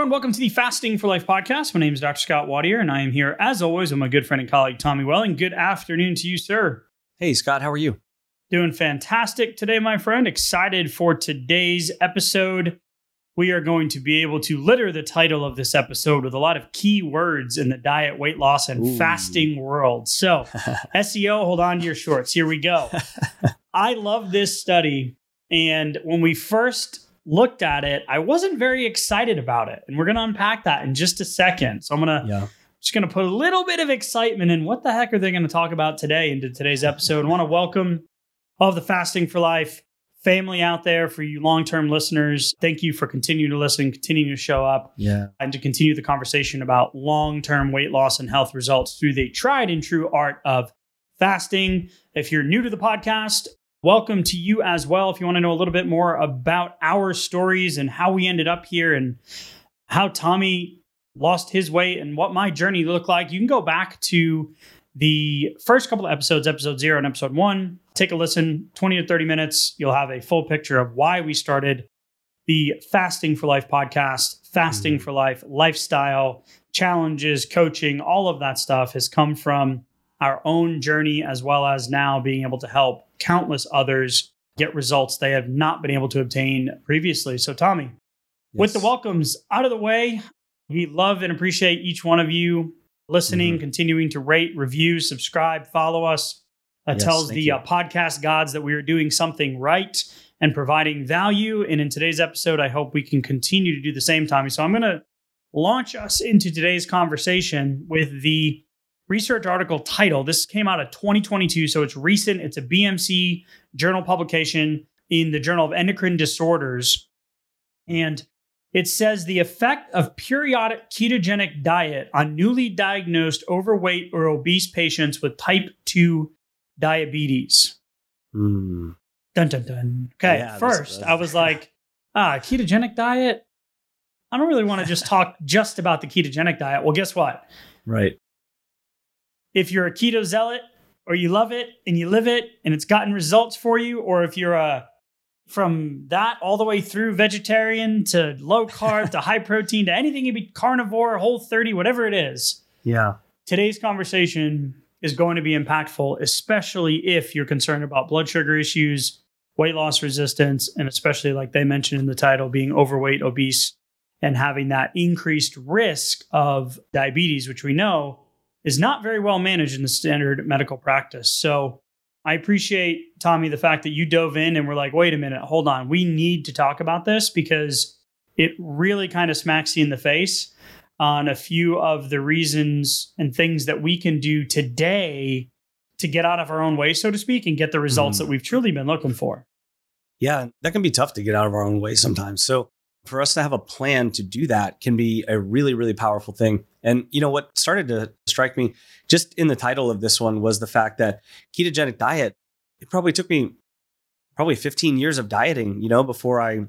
Everyone, welcome to the Fasting for Life podcast. My name is Dr. Scott Watier, and I am here as always with my good friend and colleague Tommy Welling. Good afternoon to you, sir. Hey Scott, how are you? Doing fantastic today, my friend. Excited for today's episode. We are going to be able to litter the title of this episode with a lot of key words in the diet, weight loss, and Ooh. fasting world. So, SEO, hold on to your shorts. Here we go. I love this study. And when we first looked at it, I wasn't very excited about it. And we're going to unpack that in just a second. So I'm going to Yeah. just going to put a little bit of excitement in what the heck are they going to talk about today into today's episode. I want to welcome all of the Fasting for Life family out there for you long-term listeners. Thank you for continuing to listen, continuing to show up Yeah. and to continue the conversation about long-term weight loss and health results through the tried and true art of fasting. If you're new to the podcast, welcome to you as well. If you want to know a little bit more about our stories and how we ended up here and how Tommy lost his weight and what my journey looked like, you can go back to the first couple of episodes, episode zero and episode one. Take a listen, 20 to 30 minutes. You'll have a full picture of why we started the Fasting for Life podcast, Fasting Mhm. for Life lifestyle, challenges, coaching, all of that stuff has come from our own journey as well as now being able to help countless others get results they have not been able to obtain previously. So, Tommy, with the welcomes out of the way, we love and appreciate each one of you listening, Mhm. continuing to rate, review, subscribe, follow us. That Yes, tells the uh, podcast gods that we are doing something right and providing value. And in today's episode, I hope we can continue to do the same, Tommy. So I'm going to launch us into today's conversation with the research article title. This came out of 2022, so it's recent. It's a BMC journal publication in the Journal of Endocrine Disorders. And it says the effect of periodic ketogenic diet on newly diagnosed overweight or obese patients with type 2 diabetes. Mm. Dun dun dun. Okay, Yeah, first I was like, ah, ketogenic diet. I don't really want to just talk just about the ketogenic diet. Well, guess what? Right. If you're a keto zealot or you love it and you live it and it's gotten results for you, or if you're a from that all the way through vegetarian to low carb to high protein to anything you be carnivore, whole 30, whatever it is, Yeah. today's conversation is going to be impactful, especially if you're concerned about blood sugar issues, weight loss resistance, and especially like they mentioned in the title, being overweight, obese, and having that increased risk of diabetes, which we know is not very well managed in the standard medical practice. So I appreciate, Tommy, the fact that you dove in and were like, wait a minute, hold on. We need to talk about this because it really kind of smacks you in the face on a few of the reasons and things that we can do today to get out of our own way, so to speak, and get the results Mhm. that we've truly been looking for. Yeah, that can be tough to get out of our own way sometimes. So for us to have a plan to do that can be a really, really powerful thing. And you know what started to strike me just in the title of this one was the fact that ketogenic diet, it probably took me probably 15 years of dieting, you know, before I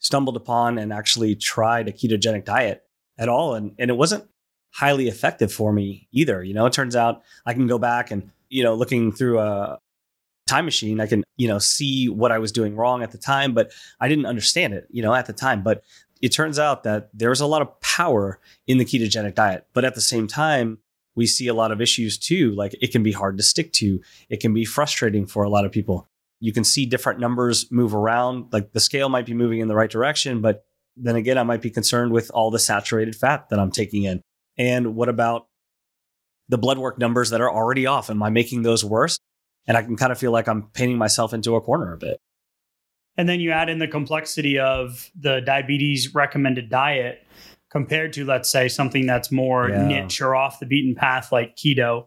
stumbled upon and actually tried a ketogenic diet at all. And, and it wasn't highly effective for me either. You know, it turns out I can go back and, you know, looking through a time machine, I can, you know, see what I was doing wrong at the time, but I didn't understand it, you know, at the time. But it turns out that there's a lot of power in the ketogenic diet. But at the same time, we see a lot of issues too. Like it can be hard to stick to, it can be frustrating for a lot of people. You can see different numbers move around. Like the scale might be moving in the right direction, but then again, I might be concerned with all the saturated fat that I'm taking in. And what about the blood work numbers that are already off? Am I making those worse? And I can kind of feel like I'm painting myself into a corner a bit. And then you add in the complexity of the diabetes recommended diet compared to, let's say, something that's more Yeah. niche or off the beaten path like keto.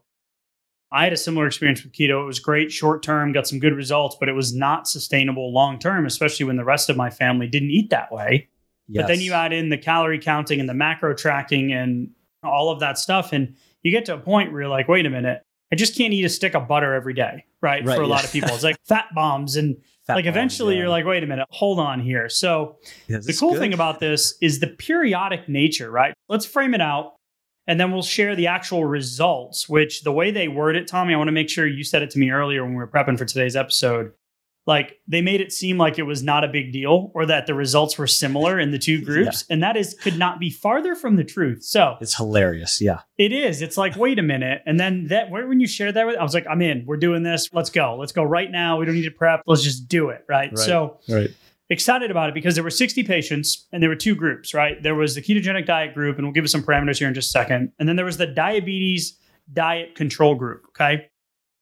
I had a similar experience with keto. It was great short term, got some good results, but it was not sustainable long term, especially when the rest of my family didn't eat that way. But then you add in the calorie counting and the macro tracking and all of that stuff. And you get to a point where you're like, wait a minute, I just can't eat a stick of butter every day, right? Right, For a lot of people, it's like fat bombs. And Fat like bombs, eventually yeah. you're like, wait a minute, hold on here. So Yeah, the cool thing about this is the periodic nature, right? Let's frame it out and then we'll share the actual results, which the way they word it, Tommy, I want to make sure you said it to me earlier when we were prepping for today's episode. Like they made it seem like it was not a big deal or that the results were similar in the two groups. And that is could not be farther from the truth. So it's hilarious. Yeah. it is. It's like, wait a minute. And then that when you shared that with I was like, I'm in. We're doing this. Let's go. Let's go right now. We don't need to prep. Let's just do it. Right. Right. So Right. excited about it because there were 60 patients and there were two groups, right? There was the ketogenic diet group, and we'll give you some parameters here in just a second. And then there was the diabetes diet control group, okay?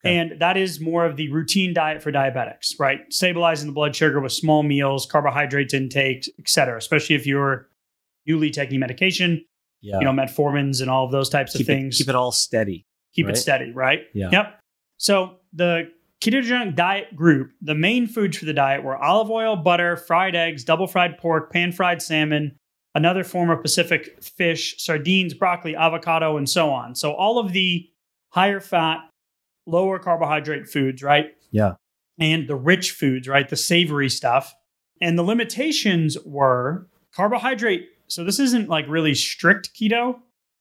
Okay. And that is more of the routine diet for diabetics, right? Stabilizing the blood sugar with small meals, carbohydrates intake, et cetera, especially if you're newly taking medication, Yeah. you know, metformins and all of those types keep of things it keep it all steady. keep right? it steady, right? Yeah. Yep. So the ketogenic diet group, the main foods for the diet were olive oil, butter, fried eggs, double fried pork, pan fried salmon, another form of Pacific fish, sardines, broccoli, avocado, and so on. So all of the higher fat, lower carbohydrate foods, right? Yeah. And the rich foods, right? The savory stuff. And the limitations were carbohydrate. So this isn't like really strict keto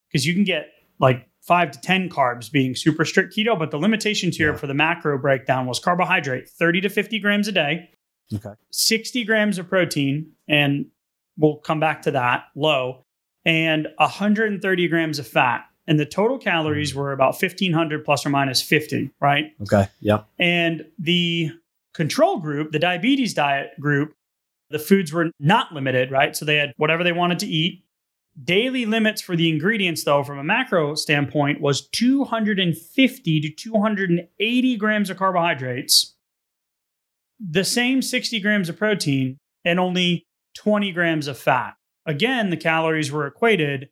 because you can get like five to 10 carbs being super strict keto. But the limitations here Yeah. for the macro breakdown was carbohydrate 30 to 50 grams a day, Okay. 60 grams of protein, and we'll come back to that low, and 130 grams of fat. And the total calories mm. were about 1500 plus or minus 50, right? Okay. Yeah. And the control group, the diabetes diet group, the foods were not limited, right? So they had whatever they wanted to eat. Daily limits for the ingredients, though, from a macro standpoint, was 250 to 280 grams of carbohydrates, the same 60 grams of protein, and only 20 grams of fat. Again, the calories were equated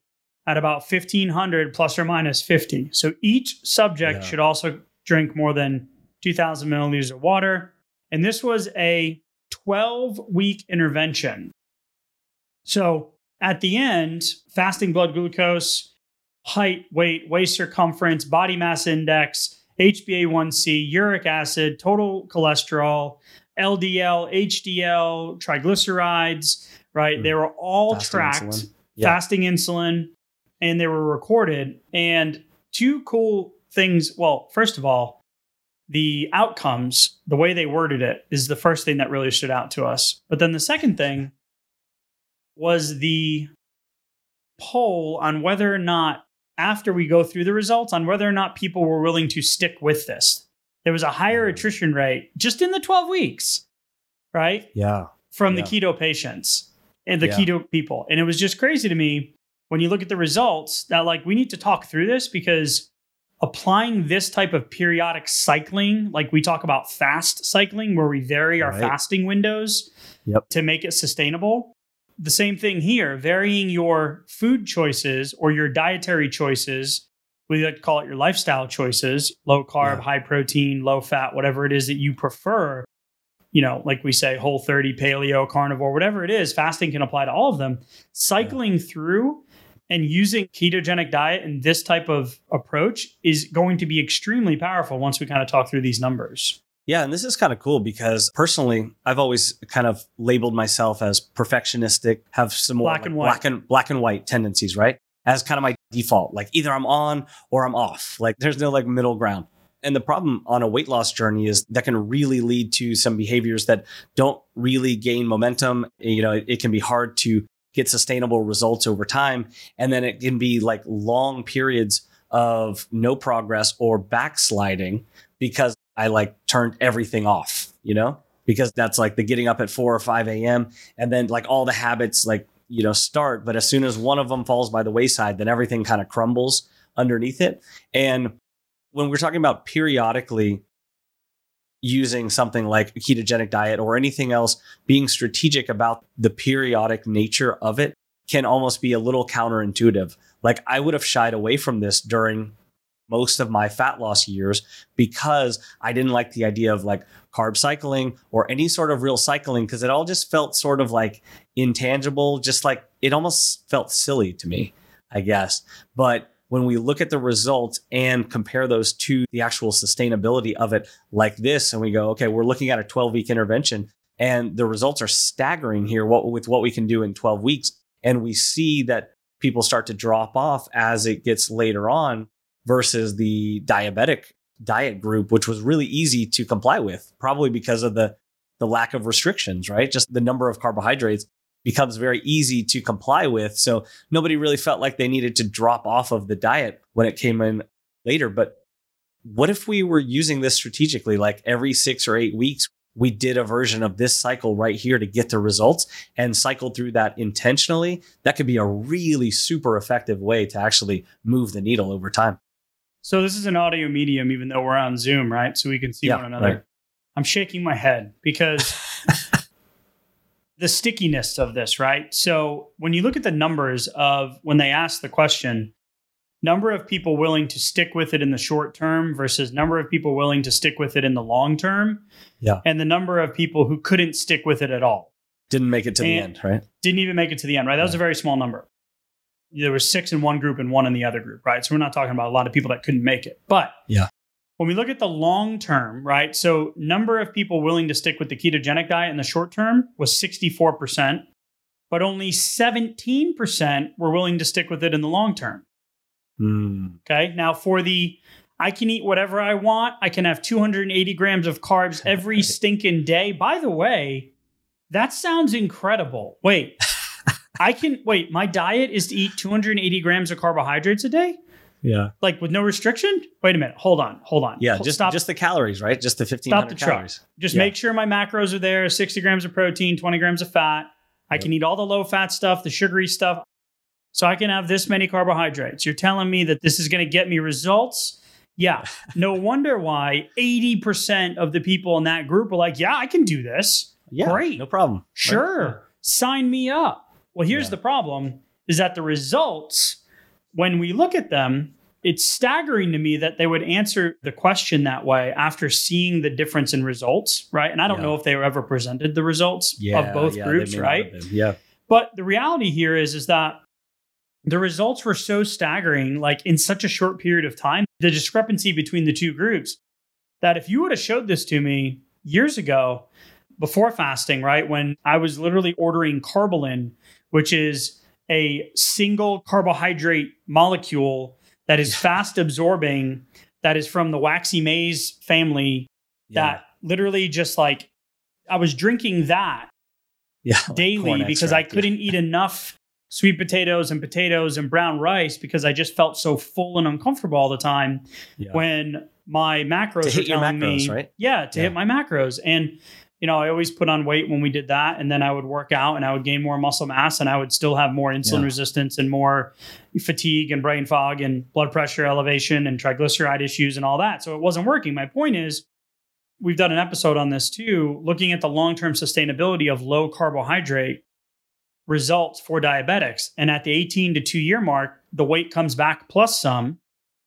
at about 1500 plus or minus 50. So each subject Yeah. should also drink more than 2000 milliliters of water. And this was a 12 week intervention. So at the end, fasting blood glucose, height, weight, waist circumference, body mass index, HbA1c, uric acid, total cholesterol, LDL, HDL, triglycerides, right? Mm. They were all Fasting tracked, insulin. Yeah. fasting insulin, and they were recorded. And two cool things. Well, first of all, the outcomes, the way they worded it, is the first thing that really stood out to us. But then the second thing was the poll on whether or not, after we go through the results, on whether or not people were willing to stick with this. There was a higher Mm. attrition rate just in the 12 weeks, right? Yeah. From Yeah. the keto patients and the Yeah. keto people. And it was just crazy to me when you look at the results that, like, we need to talk through this because applying this type of periodic cycling, like we talk about fast cycling, where we vary our Right. fasting windows Yep. to make it sustainable. The same thing here, varying your food choices or your dietary choices. We like to call it your lifestyle choices low carb, Yeah. high protein, low fat, whatever it is that you prefer. You know, like we say, whole 30, paleo, carnivore, whatever it is, fasting can apply to all of them. Cycling through and using ketogenic diet and this type of approach is going to be extremely powerful once we kind of talk through these numbers. Yeah, and this is kind of cool because personally, I've always kind of labeled myself as perfectionistic, have some more Black like and white. black and black and white tendencies, right? As kind of my default, like either I'm on or I'm off. Like there's no like middle ground. And the problem on a weight loss journey is that can really lead to some behaviors that don't really gain momentum. You know, it, it can be hard to get sustainable results over time. And then it can be like long periods of no progress or backsliding because I like turned everything off, you know, because that's like the getting up at 4 or 5 a.m. And then like all the habits like, you know, start. But as soon as one of them falls by the wayside, then everything kind of crumbles underneath it. And when we're talking about periodically using something like a ketogenic diet or anything else, being strategic about the periodic nature of it can almost be a little counterintuitive. Like I would have shied away from this during most of my fat loss years because I didn't like the idea of like carb cycling or any sort of real cycling because it all just felt sort of like intangible, just like it almost felt silly to me, I guess. But when we look at the results and compare those to the actual sustainability of it like this, and we go, okay, we're looking at a 12 week intervention and the results are staggering here what, with what we can do in 12 weeks. And we see that people start to drop off as it gets later on versus the diabetic diet group, which was really easy to comply with, probably because of the the lack of restrictions, right? Just the number of carbohydrates becomes very easy to comply with. So nobody really felt like they needed to drop off of the diet when it came in later. But what if we were using this strategically, like every six or eight weeks, we did a version of this cycle right here to get the results and cycle through that intentionally? That could be a really super effective way to actually move the needle over time. So this is an audio medium, even though we're on Zoom, right? So we can see Yeah, one another. right. I'm shaking my head because the stickiness of this, right? So when you look at the numbers of when they ask the question, number of people willing to stick with it in the short term versus number of people willing to stick with it in the long term, Yeah. and the number of people who couldn't stick with it at all Didn't make it to the end, right? didn't even make it to the end, right? That was a very small number. There was six in one group and one in the other group, right? So we're not talking about a lot of people that couldn't make it. But Yeah. When we look at the long term, right? So number of people willing to stick with the ketogenic diet in the short term was 64%, but only 17% were willing to stick with it in the long term. Hmm. Okay. Now for the I can eat whatever I want. I can have 280 grams of carbs every stinking day. By the way, that sounds incredible. Wait, I can wait. My diet is to eat 280 grams of carbohydrates a day, Yeah. like with no restriction. Wait a minute. Hold on. Hold on. Yeah. Hold- Just stop. just the calories, right? Just the fifteen Stop hundred the truck. calories. Just yeah. make sure my macros are there 60 grams of protein, 20 grams of fat. I Yep. can eat all the low fat stuff, the sugary stuff. So I can have this many carbohydrates. You're telling me that this is going to get me results? Yeah. No wonder why 80% of the people in that group are like, yeah, I can do this. Yeah. Great. No problem. Sure. Right? Sign me up. Well, here's Yeah. the problem is that the results, when we look at them, it's staggering to me that they would answer the question that way after seeing the difference in results, right? And I don't Yeah. know if they were ever presented the results Yeah. of both yeah, groups, right? Yeah. But the reality here is is that the results were so staggering, like in such a short period of time, the discrepancy between the two groups, that if you would have showed this to me years ago, before fasting, right, when I was literally ordering Karbolyn, which is a single carbohydrate molecule that is fast absorbing, that is from the waxy maize family, Yeah. that literally just like I was drinking that yeah. daily corn because I extract, yeah. couldn't eat enough sweet potatoes and potatoes and brown rice because I just felt so full and uncomfortable all the time Yeah. when my macros To hit were your telling macros, me, right? Yeah, to Yeah. hit my macros. And you know, I always put on weight when we did that, and then I would work out and I would gain more muscle mass, and I would still have more insulin Yeah. resistance and more fatigue and brain fog and blood pressure elevation and triglyceride issues and all that. So it wasn't working. My point is, we've done an episode on this too, looking at the long term sustainability of low carbohydrate results for diabetics. And at the 18 to two year mark, the weight comes back plus some.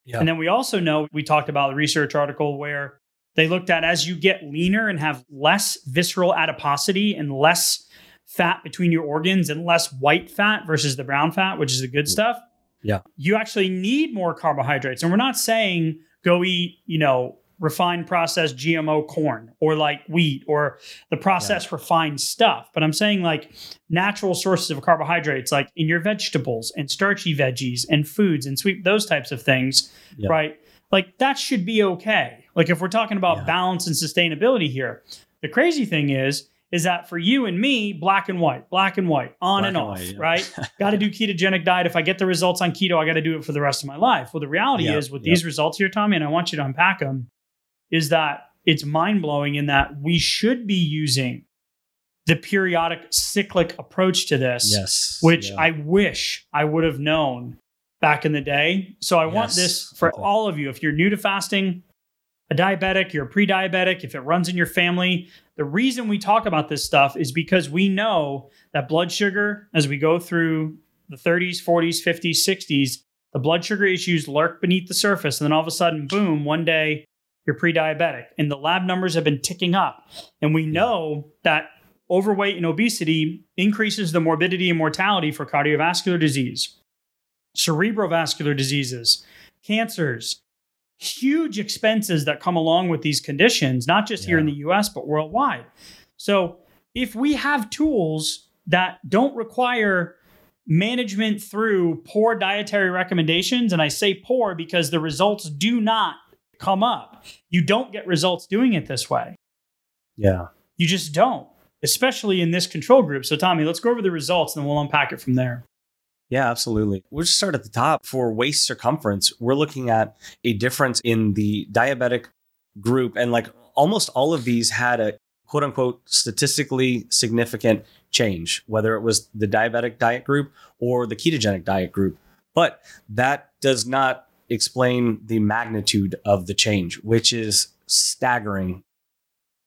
Yeah. And then we also know we talked about the research article where they looked at as you get leaner and have less visceral adiposity and less fat between your organs and less white fat versus the brown fat, which is the good mm. stuff. Yeah. You actually need more carbohydrates. And we're not saying go eat, you know, refined processed GMO corn or like wheat or the processed refined stuff. But I'm saying like natural sources of carbohydrates, like in your vegetables and starchy veggies and foods and sweet, those types of things, Yeah. right? Like that should be okay. Like if we're talking about Yeah. balance and sustainability here, the crazy thing is, is that for you and me, black and white, black and white, on Black and and off, white, yeah. right? got to do ketogenic diet. If I get the results on keto, I got to do it for the rest of my life. Well, the reality Yep, is with these results here, Tommy, and I want you to unpack them, is that it's mind blowing in that we should be using the periodic cyclic approach to this, Yes. which yeah. I wish I would have known back in the day. So I want this for definitely. all of you. If you're new to fasting, a diabetic, you're a pre diabetic, if it runs in your family, the reason we talk about this stuff is because we know that blood sugar, as we go through the 30s, 40s, 50s, 60s, The blood sugar issues lurk beneath the surface, and then all of a sudden, boom, one day you're pre diabetic. And the lab numbers have been ticking up. And we know that overweight and obesity increases the morbidity and mortality for cardiovascular disease, cerebrovascular diseases, cancers, huge expenses that come along with these conditions, not just here in the US, but worldwide. So if we have tools that don't require management through poor dietary recommendations, and I say poor because the results do not come up, you don't get results doing it this way. Yeah. You just don't, especially in this control group. So, Tommy, let's go over the results and then we'll unpack it from there. Yeah, absolutely. We'll just start at the top. For waist circumference, we're looking at a difference in the diabetic group. And like almost all of these had a quote unquote statistically significant change, whether it was the diabetic diet group or the ketogenic diet group. But that does not explain the magnitude of the change, which is staggering.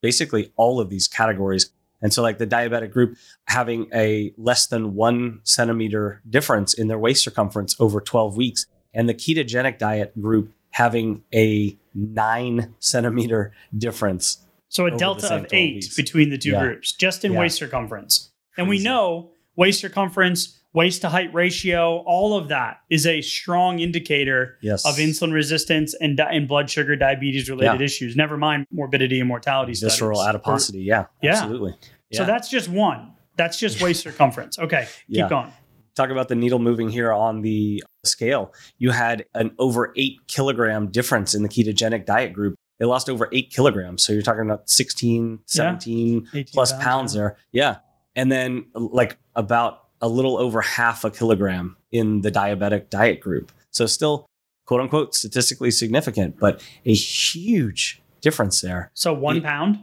Basically, all of these categories. And so, like the diabetic group having a less than one centimeter difference in their waist circumference over 12 weeks, and the ketogenic diet group having a nine centimeter difference. So, a delta of eight weeks. between the two Yeah. groups, just in Yeah. waist circumference. And we know waist circumference, waist to height ratio, all of that is a strong indicator Yes. of insulin resistance and, di- and blood sugar diabetes related Yeah. issues. Never mind morbidity and mortality. visceral studies. adiposity. Yeah, Yeah. absolutely. So that's just one. That's just waist circumference. Okay, keep Yeah. going. talk about the needle moving here on the scale. You had an over eight kilogram difference in the ketogenic diet group. They lost over eight kilograms. So you're talking about 16, 17 18 plus pounds yeah. there. Yeah. And then like about a little over half a kilogram in the diabetic diet group. So still quote unquote statistically significant, but a huge difference there. So one It- pound.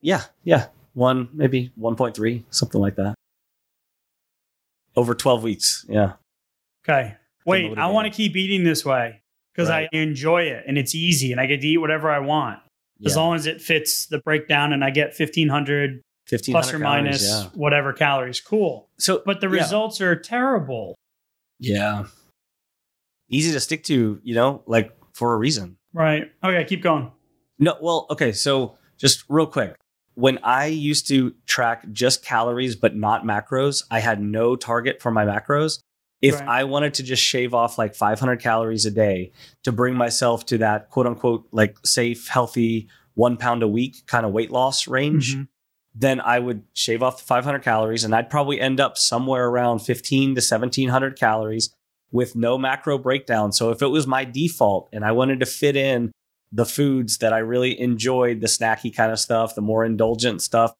Yeah. Yeah. One, maybe 1.3, something like that. Over 12 weeks. Yeah. Okay. Wait, I want to keep eating this way because Right. I enjoy it and it's easy and I get to eat whatever I want as Yeah. long as it fits the breakdown and I get 1500 1500 plus or minus yeah. whatever calories. Cool. So, But the yeah. results are terrible. Yeah. Easy to stick to, you know, like for a reason. Right. Okay, keep going. No, well, okay. So just real quick. When I used to track just calories but not macros, I had no target for my macros. If Right. I wanted to just shave off like 500 calories a day to bring myself to that quote unquote, like safe, healthy, one pound a week kind of weight loss range, Mhm. Then I would shave off the 500 calories and I'd probably end up somewhere around 15 to 1700 calories with no macro breakdown. So if it was my default and I wanted to fit in the foods that I really enjoyed, the snacky kind of stuff, the more indulgent stuff,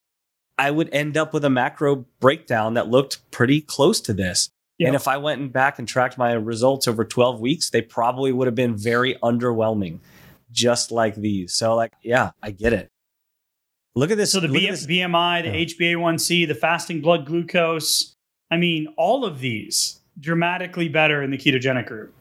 I would end up with a macro breakdown that looked pretty close to this. And if I went and back and tracked my results over 12 weeks, they probably would have been very underwhelming, just like these. So, like, yeah, I get it. Look at this. So the B- this. BMI, the Yeah. HbA1c, the fasting blood glucose, I mean, all of these dramatically better in the ketogenic group.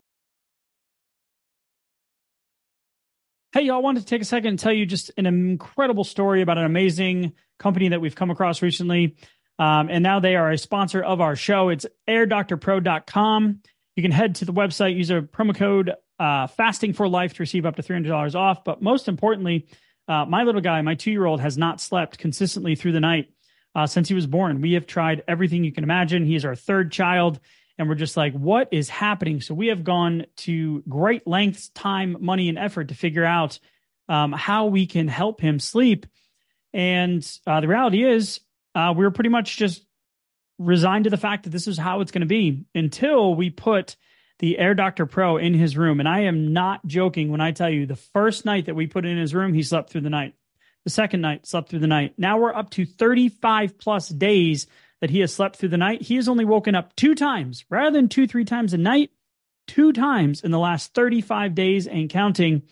Hey, y'all, I wanted to take a second and tell you just an incredible story about an amazing company that we've come across recently. Um, and now they are a sponsor of our show. It's airdoctorpro.com. You can head to the website, use a promo code uh, fasting for life to receive up to $300 off. But most importantly, uh, my little guy, my two year old, has not slept consistently through the night uh, since he was born. We have tried everything you can imagine. He is our third child, and we're just like, what is happening? So we have gone to great lengths, time, money, and effort to figure out um, how we can help him sleep. And uh, the reality is, uh, we were pretty much just resigned to the fact that this is how it's going to be until we put the Air Doctor Pro in his room. And I am not joking when I tell you the first night that we put in his room, he slept through the night. The second night, slept through the night. Now we're up to 35 plus days that he has slept through the night. He has only woken up two times rather than two, three times a night, two times in the last 35 days and counting.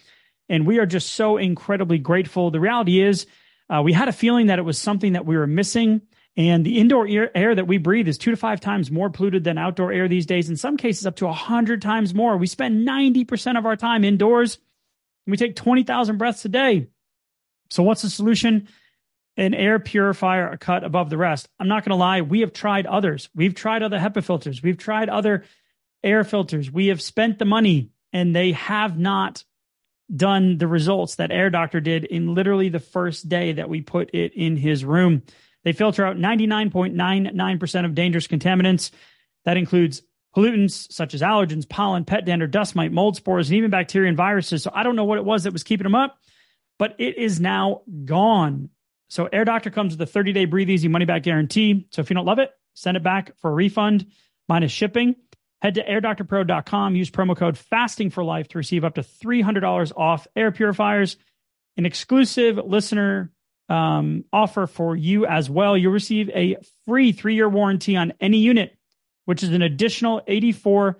And we are just so incredibly grateful. The reality is, uh, we had a feeling that it was something that we were missing. And the indoor air, air that we breathe is two to five times more polluted than outdoor air these days. In some cases, up to 100 times more. We spend 90% of our time indoors and we take 20,000 breaths a day. So, what's the solution? An air purifier, a cut above the rest. I'm not going to lie, we have tried others. We've tried other HEPA filters. We've tried other air filters. We have spent the money and they have not done the results that Air Doctor did in literally the first day that we put it in his room. They filter out 99.99% of dangerous contaminants. That includes pollutants such as allergens, pollen, pet dander, dust mite, mold spores, and even bacteria and viruses. So I don't know what it was that was keeping them up, but it is now gone. So Air Doctor comes with a 30 day breathe easy money back guarantee. So if you don't love it, send it back for a refund minus shipping. Head to airdoctorpro.com, use promo code fasting for life to receive up to $300 off air purifiers, an exclusive listener um, offer for you as well. You'll receive a free three year warranty on any unit, which is an additional $84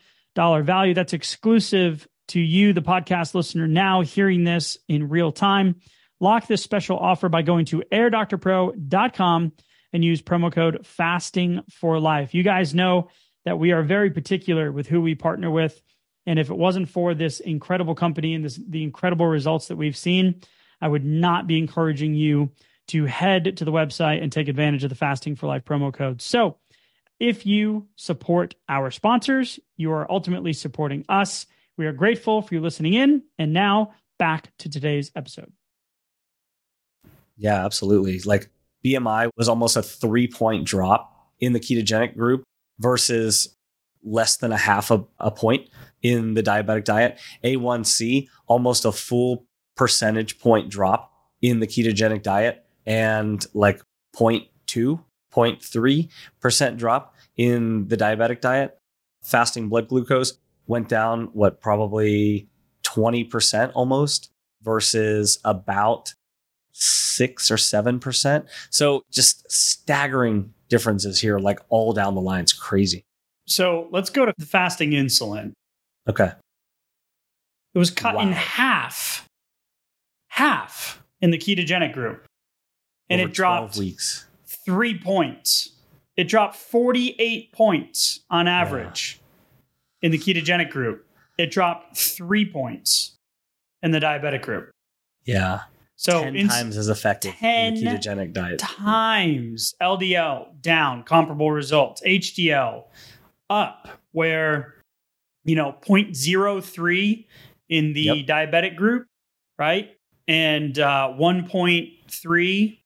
value. That's exclusive to you, the podcast listener, now hearing this in real time. Lock this special offer by going to airdoctorpro.com and use promo code fasting for life. You guys know that we are very particular with who we partner with. And if it wasn't for this incredible company and this, the incredible results that we've seen, I would not be encouraging you to head to the website and take advantage of the Fasting for Life promo code. So, if you support our sponsors, you are ultimately supporting us. We are grateful for you listening in. And now back to today's episode. Yeah, absolutely. Like BMI was almost a three point drop in the ketogenic group versus less than a half a, a point in the diabetic diet. A1C, almost a full percentage point drop in the ketogenic diet, and like 0.2, 0.3% drop in the diabetic diet. Fasting blood glucose went down, what, probably 20% almost versus about six or 7%. So just staggering differences here, like all down the line. It's crazy. So let's go to the fasting insulin. Okay. It was cut Wow. in half, half in the ketogenic group. And Over it dropped 12 weeks. three points. It dropped 48 points on average in the ketogenic group. It dropped three points in the diabetic group. Yeah. So 10 times as effective in the ketogenic diet. times LDL down, comparable results. HDL up, where you know 0.03 in the Yep. diabetic group, right, and uh, 1.3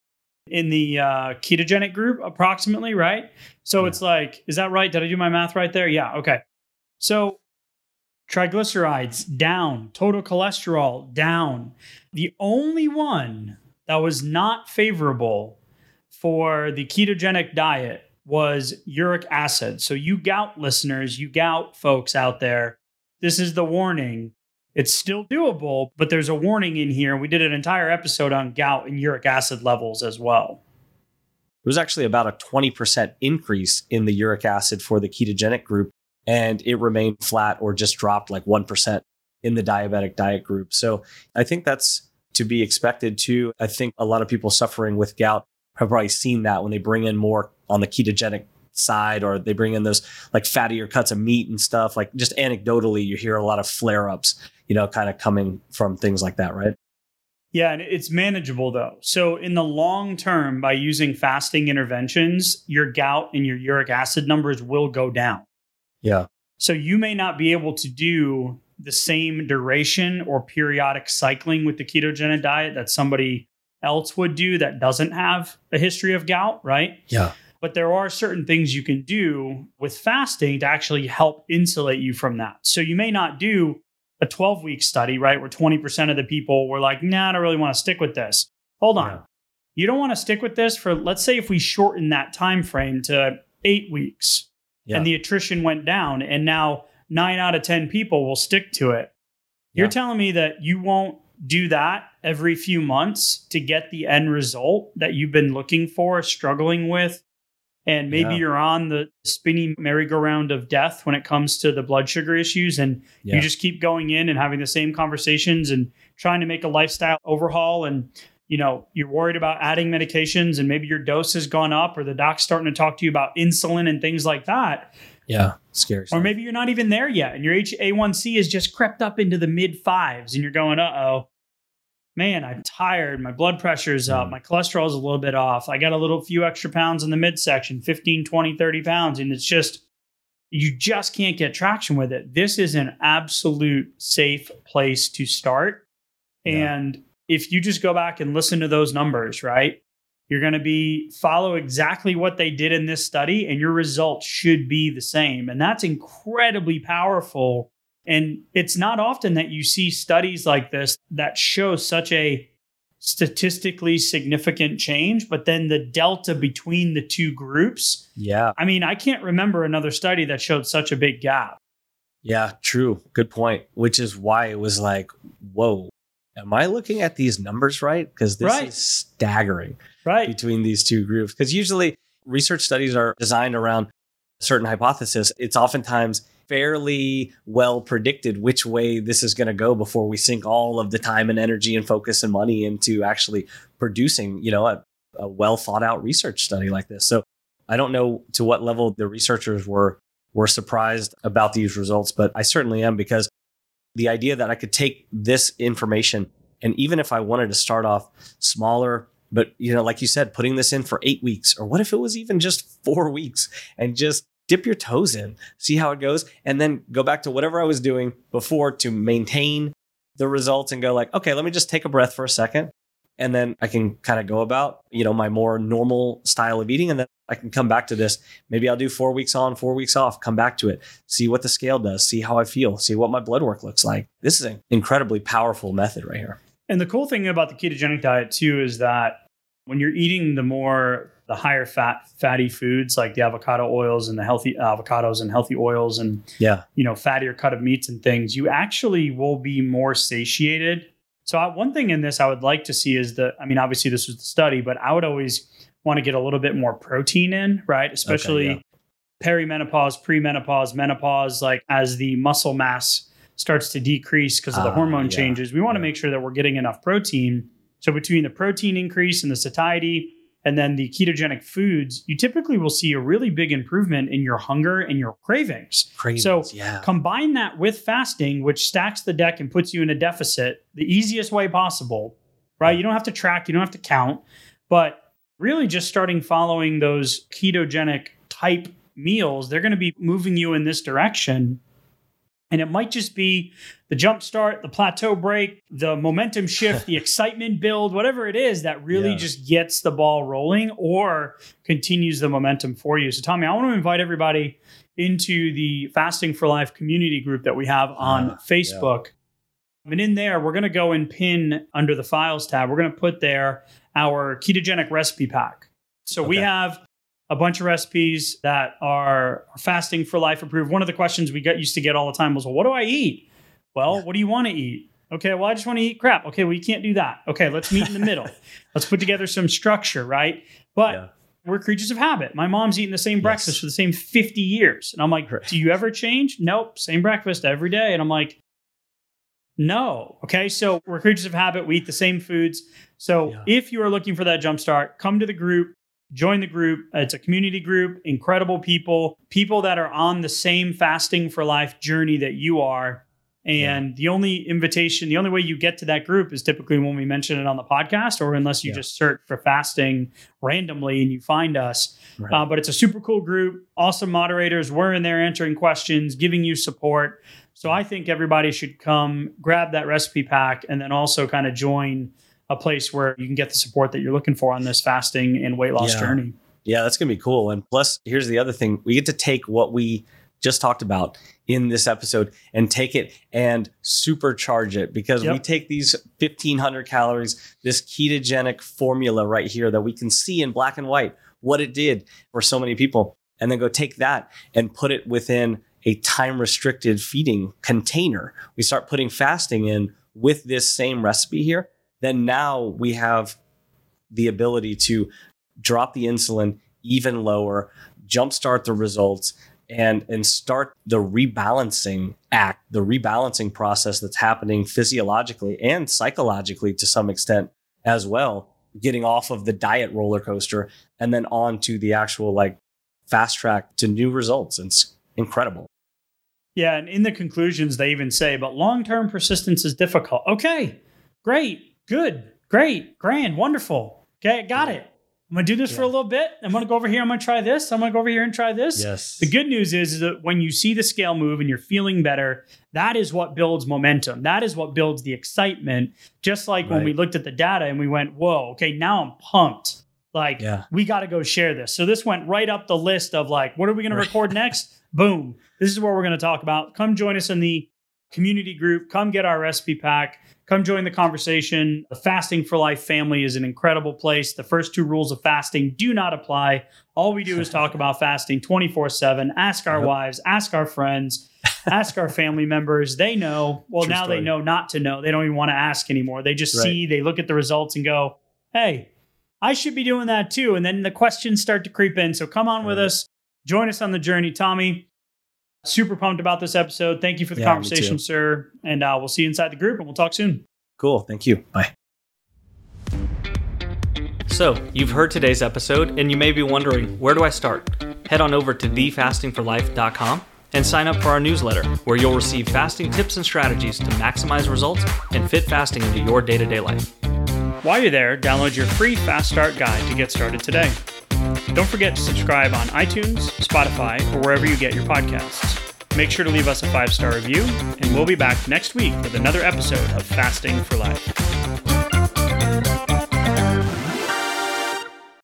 in the uh, ketogenic group, approximately, right. So Yeah. it's like, is that right? Did I do my math right there? Yeah. Okay. So triglycerides down, total cholesterol down. The only one that was not favorable for the ketogenic diet was uric acid. So, you gout listeners, you gout folks out there, this is the warning. It's still doable, but there's a warning in here. We did an entire episode on gout and uric acid levels as well. It was actually about a 20% increase in the uric acid for the ketogenic group, and it remained flat or just dropped like 1% in the diabetic diet group. So I think that's to be expected too. I think a lot of people suffering with gout have probably seen that when they bring in more on the ketogenic side or they bring in those like fattier cuts of meat and stuff. Like just anecdotally, you hear a lot of flare ups, you know, kind of coming from things like that, right? Yeah, and it's manageable though. So in the long term, by using fasting interventions, your gout and your uric acid numbers will go down. Yeah. So you may not be able to do the same duration or periodic cycling with the ketogenic diet that somebody else would do that doesn't have a history of gout, right? Yeah. But there are certain things you can do with fasting to actually help insulate you from that. So you may not do a 12 week study, right? Where 20% of the people were like, nah, I don't really want to stick with this. Hold on. Yeah. You don't want to stick with this for, let's say, if we shorten that time frame to eight weeks Yeah. and the attrition went down, and now nine out of 10 people will stick to it. You're telling me that you won't do that every few months to get the end result that you've been looking for, struggling with, and maybe Yeah. you're on the spinning merry-go-round of death when it comes to the blood sugar issues, and Yeah. you just keep going in and having the same conversations and trying to make a lifestyle overhaul and you know you're worried about adding medications and maybe your dose has gone up or the doc's starting to talk to you about insulin and things like that yeah. Scary. or maybe you're not even there yet and your HA1C has just crept up into the mid fives and you're going, uh oh, man, I'm tired. My blood pressure's up. Mm. My cholesterol's a little bit off. I got a little few extra pounds in the midsection 15, 20, 30 pounds. And it's just, you just can't get traction with it. This is an absolute safe place to start. Yeah. And if you just go back and listen to those numbers, right? You're going to be follow exactly what they did in this study and your results should be the same. And that's incredibly powerful. And it's not often that you see studies like this that show such a statistically significant change, but then the delta between the two groups. Yeah. I mean, I can't remember another study that showed such a big gap. Yeah, true. Good point. Which is why it was like, whoa, am I looking at these numbers right? Because this Right. is staggering Right. between these two groups. Because usually research studies are designed around a certain hypothesis. It's oftentimes fairly well predicted which way this is going to go before we sink all of the time and energy and focus and money into actually producing, you know, a, a well thought out research study like this. So I don't know to what level the researchers were were surprised about these results, but I certainly am because the idea that I could take this information and even if I wanted to start off smaller, but you know, like you said, putting this in for eight weeks, or what if it was even just four weeks and just dip your toes in, see how it goes, and then go back to whatever I was doing before to maintain the results and go like, okay, let me just take a breath for a second. And then I can kind of go about, you know, my more normal style of eating. And then I can come back to this. Maybe I'll do four weeks on, four weeks off, come back to it, see what the scale does, see how I feel, see what my blood work looks like. This is an incredibly powerful method right here. And the cool thing about the ketogenic diet too is that when you're eating the more the higher fat fatty foods like the avocado oils and the healthy avocados and healthy oils and Yeah. you know fattier cut of meats and things, you actually will be more satiated. So I, one thing in this I would like to see is that I mean obviously this was the study, but I would always want to get a little bit more protein in, right? Especially yeah. perimenopause, premenopause, menopause, like as the muscle mass starts to decrease because of the Ah, hormone yeah. changes. We want to Yeah. make sure that we're getting enough protein. So between the protein increase and the satiety and then the ketogenic foods, you typically will see a really big improvement in your hunger and your cravings. Cravings. So, yeah. Combine that with fasting, which stacks the deck and puts you in a deficit the easiest way possible, right? You don't have to track, you don't have to count, but really just starting following those ketogenic type meals, they're going to be moving you in this direction. And it might just be the jump start, the plateau break, the momentum shift, the excitement build, whatever it is that really Yeah. just gets the ball rolling or continues the momentum for you. So, Tommy, I want to invite everybody into the Fasting for Life community group that we have on Ah, Facebook. And in there, we're going to go and pin under the files tab, we're going to put there our ketogenic recipe pack. So we have a bunch of recipes that are fasting for life approved. One of the questions we got used to get all the time was, well, what do I eat? Well, Yeah. what do you want to eat? Okay, well, I just want to eat crap. Okay, well, you can't do that. Okay, let's meet in the middle. let's put together some structure, right? But Yeah. we're creatures of habit. My mom's eating the same breakfast for the same 50 years. And I'm like, Right. do you ever change? Nope, same breakfast every day. And I'm like, no. Okay. So we're creatures of habit. We eat the same foods. So Yeah. if you are looking for that jump start, come to the group, join the group. It's a community group, incredible people, people that are on the same fasting for life journey that you are. And the only invitation, the only way you get to that group is typically when we mention it on the podcast, or unless you Yeah. just search for fasting randomly and you find us. Right. Uh, but it's a super cool group, awesome moderators. We're in there answering questions, giving you support. So I think everybody should come grab that recipe pack and then also kind of join a place where you can get the support that you're looking for on this fasting and weight loss Yeah. journey. Yeah, that's going to be cool. And plus, here's the other thing we get to take what we just talked about in this episode and take it and supercharge it because we take these 1500 calories, this ketogenic formula right here that we can see in black and white what it did for so many people, and then go take that and put it within a time restricted feeding container. We start putting fasting in with this same recipe here. Then now we have the ability to drop the insulin even lower, jumpstart the results, and and start the rebalancing act, the rebalancing process that's happening physiologically and psychologically to some extent as well. Getting off of the diet roller coaster and then on to the actual like fast track to new results. It's incredible. Yeah. And in the conclusions, they even say, but long term persistence is difficult. Okay. Great. Good. Great. Grand. Wonderful. Okay. Got it. I'm gonna do this for a little bit. I'm gonna go over here. I'm gonna try this. I'm gonna go over here and try this. Yes. The good news is, is that when you see the scale move and you're feeling better, that is what builds momentum. That is what builds the excitement. Just like when we looked at the data and we went, whoa, okay, now I'm pumped. Like, Yeah. we got to go share this. So this went right up the list of like, what are we going Right. record next? Boom. This is what we're to talk about. Come join us in the community group. Come get our recipe pack. Come join the conversation. The Fasting for Life family is an incredible place. The first two rules of fasting do not apply. All we do is talk about fasting 24 7. Ask our wives, ask our friends, ask our family members. They know. Well, True now they know not to know. They don't even want to ask anymore. They just Right. see, they look at the results and go, hey, I should be doing that too. And then the questions start to creep in. So come on with us. Join us on the journey. Tommy, super pumped about this episode. Thank you for the Yeah, conversation, sir. And uh, we'll see you inside the group and we'll talk soon. Cool. Thank you. Bye. So, you've heard today's episode, and you may be wondering where do I start? Head on over to thefastingforlife.com and sign up for our newsletter, where you'll receive fasting tips and strategies to maximize results and fit fasting into your day to day life. While you're there, download your free Fast Start guide to get started today. Don't forget to subscribe on iTunes, Spotify, or wherever you get your podcasts. Make sure to leave us a five star review, and we'll be back next week with another episode of Fasting for Life.